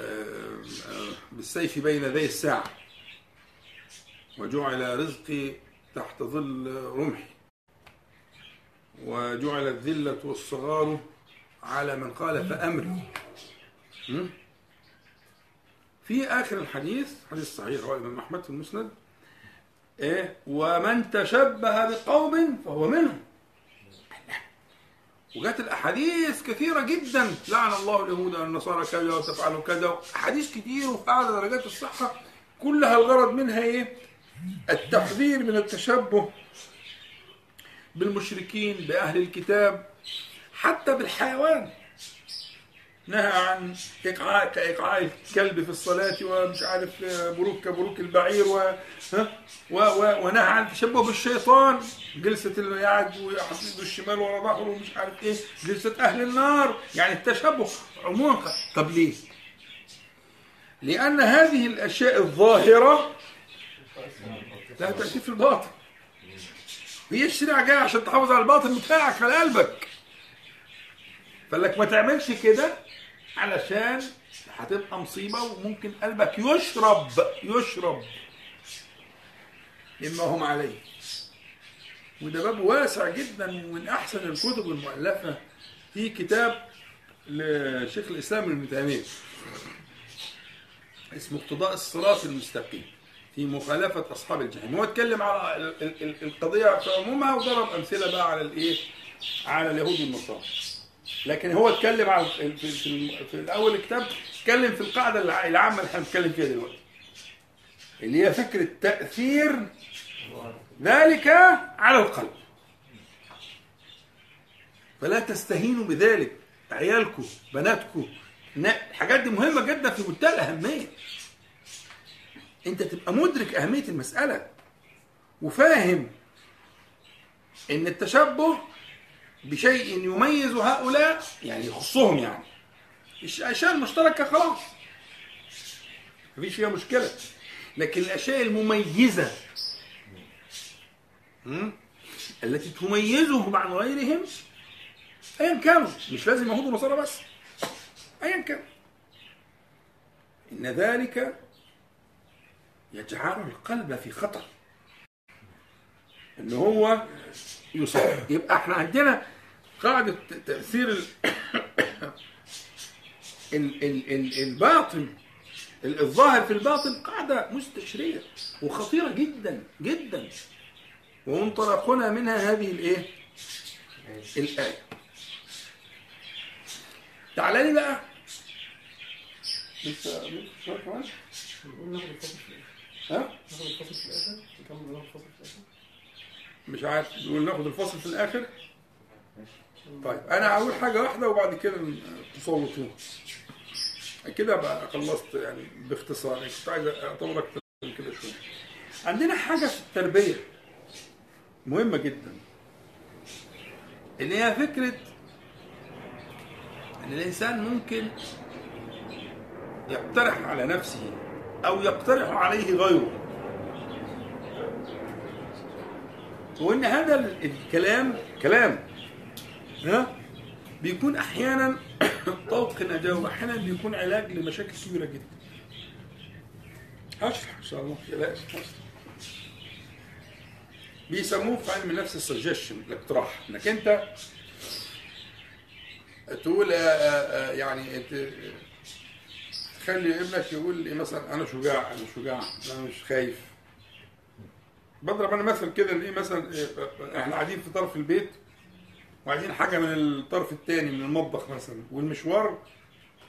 آه، بالسيف بين يدي الساعة وجعل رزقي تحت ظل رمحي وجعل الذلة والصغار على من خالف أمري م? في آخر الحديث حديث صحيح رواه الإمام أحمد في المسند إيه ومن تشبه بقوم فهو منهم وجات الأحاديث كثيرة جدا لعن الله اليهود والنصارى كذا وتفعلوا كذا أحاديث كتير وفي اعلى درجات الصحة كلها الغرض منها إيه؟ التحذير من التشبه بالمشركين بأهل الكتاب حتى بالحيوان نهى عن إيقاع كإيقاع الكلب في الصلاة ومش عارف بروك كبروك البعير و... و... و... ونهى عن التشبه بالشيطان جلسة اللي قاعد ويحط ايده الشمال ورا ظهره ومش عارف إيه. جلسة أهل النار. يعني التشبه عموما. طب ليه؟ لأن هذه الأشياء الظاهرة لها تأثير في الباطن. هي الشريعة جاية عشان تحافظ على الباطن بتاعك على قلبك. فلك ما تعملش كده علشان هتبقى مصيبة وممكن قلبك يشرب يشرب. مما هم عليه. وده باب واسع جدا ومن أحسن الكتب المؤلفة في كتاب لشيخ الإسلام ابن تيمية. اسمه اقتضاء الصراط المستقيم في مخالفة أصحاب الجحيم. هو اتكلم على ال- ال- ال- القضية في عمومها وضرب أمثلة بقى على الإيه؟ على اليهود والنصارى. لكن هو اتكلم على في, في, الأول الكتاب اتكلم في القاعدة الع- العامة اللي إحنا بنتكلم فيها دلوقتي. اللي هي فكرة تأثير ذلك على القلب. فلا تستهينوا بذلك. عيالكم بناتكم نا- الحاجات دي مهمة جدا في منتهى الأهمية. أنت تبقى مدرك أهمية المسألة وفاهم إن التشبه بشيء يميز هؤلاء يعني يخصهم يعني. الأشياء المشتركة خلاص. مفيش فيها مشكلة. لكن الأشياء المميزة م? التي تميزهم عن غيرهم ايا كانوا. مش لازم يهود ونصارى بس. ايا كان إن ذلك يجعل القلب في خطر. إن هو يصاب يبقى إحنا عندنا قاعدة تأثير ال... ال... ال... ال... الباطن ال- الظاهر في الباطن قاعدة مستشرية وخطيرة جدا جدا. ومنطلقنا منها هذه الإيه؟ الآية. تعالى لي بقى. لسه شوية كمان. ها؟ ناخد الفصل في الآخر؟ مش عارف نقول ناخد الفصل في الآخر؟ طيب أنا هقول حاجة واحدة وبعد كده تصوتوا كده بقى خلصت يعني باختصار. يعني كنت عايز اطول أكتر من كده شوية. عندنا حاجة في التربية مهمة جدا اللي هي فكرة إن الإنسان ممكن يقترح على نفسه أو يقترح عليه غيره. وإن هذا ال- الكلام كلام. ها؟ بيكون أحيانا طوق نجاه وأحيانا بيكون علاج لمشاكل كبيره جدا. هشرح إن شاء الله. بيسموه في علم النفس السجشن الاقتراح. إنك أنت تقول آه، آه، آه، يعني تخلي ابنك يقول مثلا أنا شجاع أنا شجاع أنا مش خايف. بضرب أنا مثل كده إيه مثلا إحنا قاعدين في طرف البيت وعايزين حاجة من الطرف الثاني من المطبخ مثلا. والمشوار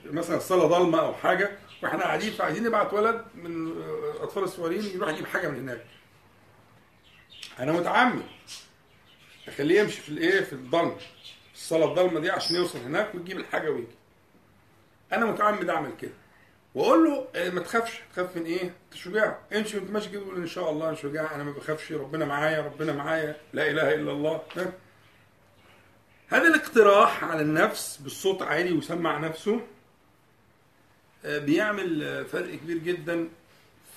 مثلا الصاله ضلمة أو حاجة وإحنا قاعدين فعايزين نبعت ولد من الأطفال الصغيرين يروح يجيب حاجة من هناك. أنا متعمد أخليه يمشي في الإيه؟ في الضلمة. الصاله الضلمة دي عشان يوصل هناك ويجيب الحاجة ويجي. أنا متعمد أعمل كده. وأقول له إيه، ما تخافش. تخاف من إيه؟ شجاع امشي وأنت ماشي كده قول إن شاء الله أنا شجاع أنا ما بخافش. ربنا معايا ربنا معايا. لا إله إلا الله. ها؟ هذا الاقتراح على النفس بالصوت عالي ويسمع نفسه آه، بيعمل آه، فرق كبير جدا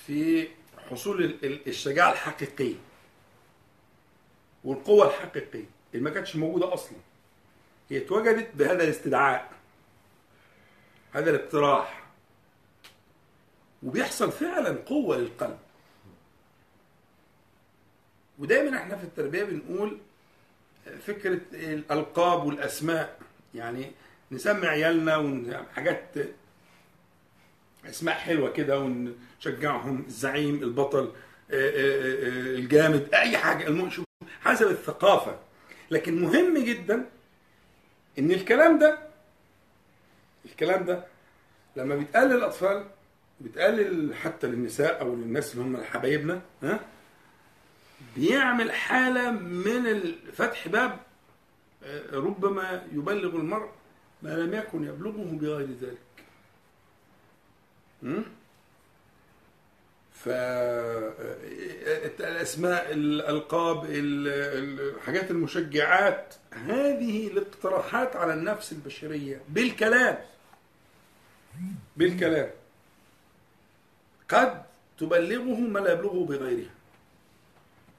في حصول ال- ال- الشجاعة الحقيقية والقوة الحقيقية اللي ما كانتش موجودة أصلا. هي اتوجدت بهذا الاستدعاء هذا الاقتراح. وبيحصل فعلا قوة للقلب. ودايما إحنا في التربية بنقول فكرة الألقاب والأسماء. يعني نسمي عيالنا ون- حاجات أسماء حلوة كده ونشجعهم. الزعيم البطل آه، آه، آه، الجامد أي حاجة. المهم حسب الثقافة. لكن مهم جدا إن الكلام ده الكلام ده لما بيتقال للأطفال بيتقال حتى للنساء أو للناس اللي هم حبايبنا ها بيعمل حالة من فتح باب آه، ربما يبلغ المرء ما لم يكن يبلغه بغير ذلك. م? ف آه، الأسماء الألقاب ال- الحاجات المشجعات هذه الاقتراحات على النفس البشرية بالكلام. بالكلام. قد تبلغه ما لا يبلغه بغيرها.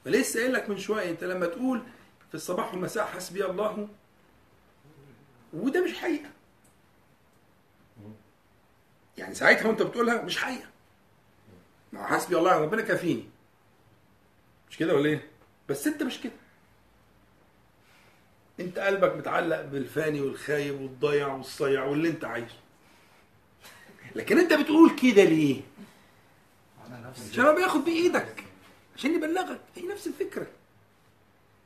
فلسه قايل لك من شوية أنت لما تقول في الصباح والمساء حسبي الله وده مش حقيقة. يعني ساعتها وأنت بتقولها مش حقيقة. ما هو حسبي الله ربنا كافيني. مش كده ولا إيه؟ بس أنت مش كده. أنت قلبك متعلق بالفاني والخايب والضيع والصيع واللي أنت عايزه. لكن أنت بتقول كده ليه؟ عشان هو بياخد بايدك عشان يبلغك. هي نفس الفكرة.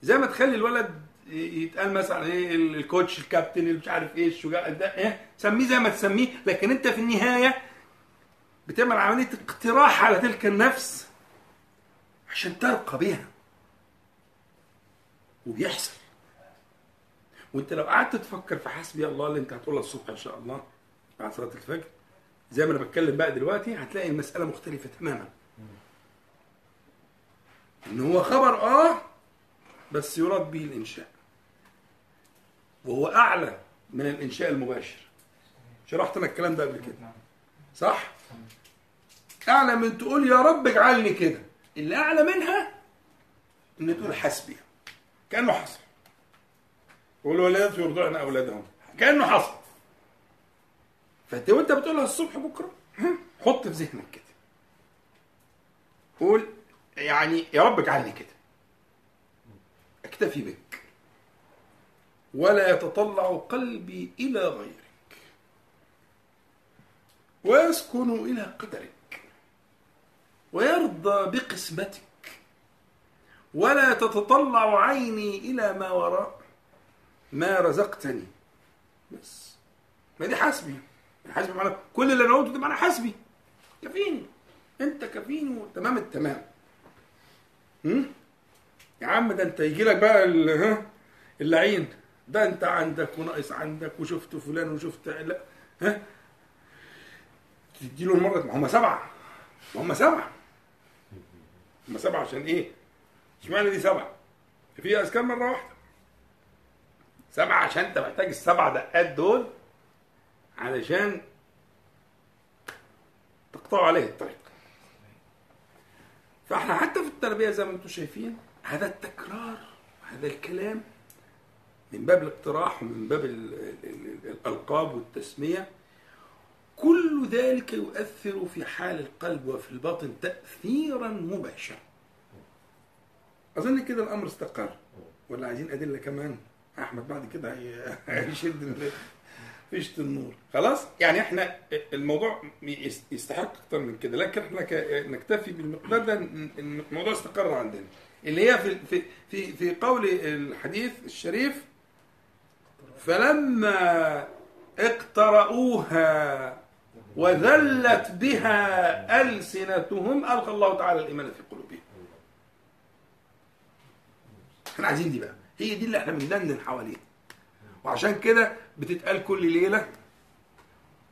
زي ما تخلي الولد يتقال مثلا إيه الكوتش الكابتن اللي مش عارف إيه الشجاع ده إيه سميه زي ما تسميه لكن انت في النهاية بتعمل عملية اقتراح على تلك النفس عشان ترقى بها وبيحصل. وانت لو قعدت تفكر في حسبي الله اللي انت هتقولها الصبح ان شاء الله بعد صلاة الفجر زي ما أنا بتكلم بقى دلوقتي هتلاقي المسألة مختلفة تماما. إن هو خبر آه بس يراد به الإنشاء. وهو أعلى من الإنشاء المباشر. شرحت لك الكلام ده قبل كده. صح؟ أعلى من تقول يا رب اجعلني كده. اللي أعلى منها إن تقول حسبي. كأنه حصل. والولادات يرضعن أولادهم. كأنه حصل. فأنت وأنت بتقولها الصبح بكرة ها، حط في ذهنك كده. قول يعني يا رب اجعلني كده. اكتفي بك. ولا يتطلع قلبي إلى غيرك. ويسكن إلى قدرك. ويرضى بقسمتك. ولا تتطلع عيني إلى ما وراء. ما رزقتني. بس. ما دي حسبي. حسبي معناه كل اللي أنا قلته ده معناه حسبي. كفيني. أنت كفيني. وتمام التمام؟ يا عم ده انت يجي لك بقى ها اللعين. ده انت عندك وناقص عندك وشفت فلان وشفت لا ها؟ تدي له المره ما هم سبعة. ما هم سبعة. هم سبعة عشان إيه؟ اشمعنى دي سبعة؟ في اذكار مرة واحدة؟ سبعة عشان أنت محتاج السبع دقات دول علشان تقطعوا عليه الطريق فاحنا حتى في التربية زي ما أنتم شايفين هذا التكرار هذا الكلام من باب الاقتراح ومن باب ال- ال- ال- الألقاب والتسمية كل ذلك يؤثر في حال القلب وفي الباطن تاثيرا مباشرا. أظن كده الأمر استقر. ولا عايزين أدلة كمان؟ أحمد بعد كده هي- هيشد فيشة النور خلاص؟ يعني إحنا الموضوع يس- يستحق أكتر من كده لكن إحنا نكتفي بالمقدار ده الموضوع استقر عندنا. اللي هي في في في في قول الحديث الشريف فلما اقترؤوها وذلت بها ألسنتهم ألقى الله تعالى الإيمان في قلوبهم. إحنا عايزين دي بقى. هي دي اللي إحنا بندندن حواليها. وعشان كده بتتقال كل ليلة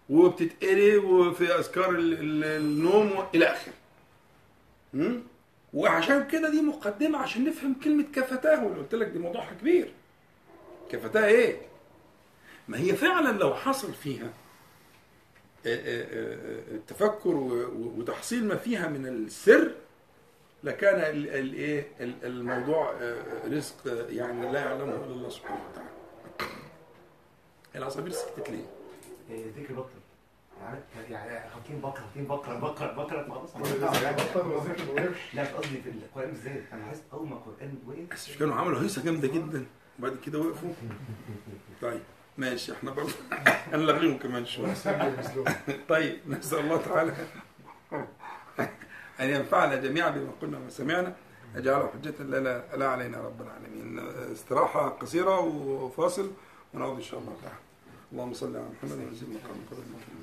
وبتتقري وفي أذكار ال- ال- النوم إلى آخره? وعشان كده دي مقدمة عشان نفهم كلمة كفتاه واللي قلت لك دي موضوعها كبير. كفتاه إيه؟ ما هي فعلا لو حصل فيها آه، آه، آه، التفكر و- وتحصيل ما فيها من السر لكان ال- ال- إيه؟ ال- الموضوع آه، رزق آه، يعني لا يعلمه إلا الله سبحانه وتعالى. العصافير سكتت ليه؟ إيه، ذكر بكر يعني يعني حاطين بكرة حاطين بكرة بكرة بكرة خلاص لا قصدي في القرآن بالذات. أنا حاسس أول ما القرآن وقف بس كانوا عملوا هيصة جامدة جدا. وبعد كده وقفوا. طيب ماشي. إحنا برضه هنلغيهم كمان شوية. طيب نسأل الله تعالى أن ينفعنا جميعا بما قلنا وسمعنا أجعله حجة لنا لا علينا رب العالمين. استراحة قصيرة وفاصل ونعود إن شاء الله. تعالى اللهم صل على محمد وعلى وسلم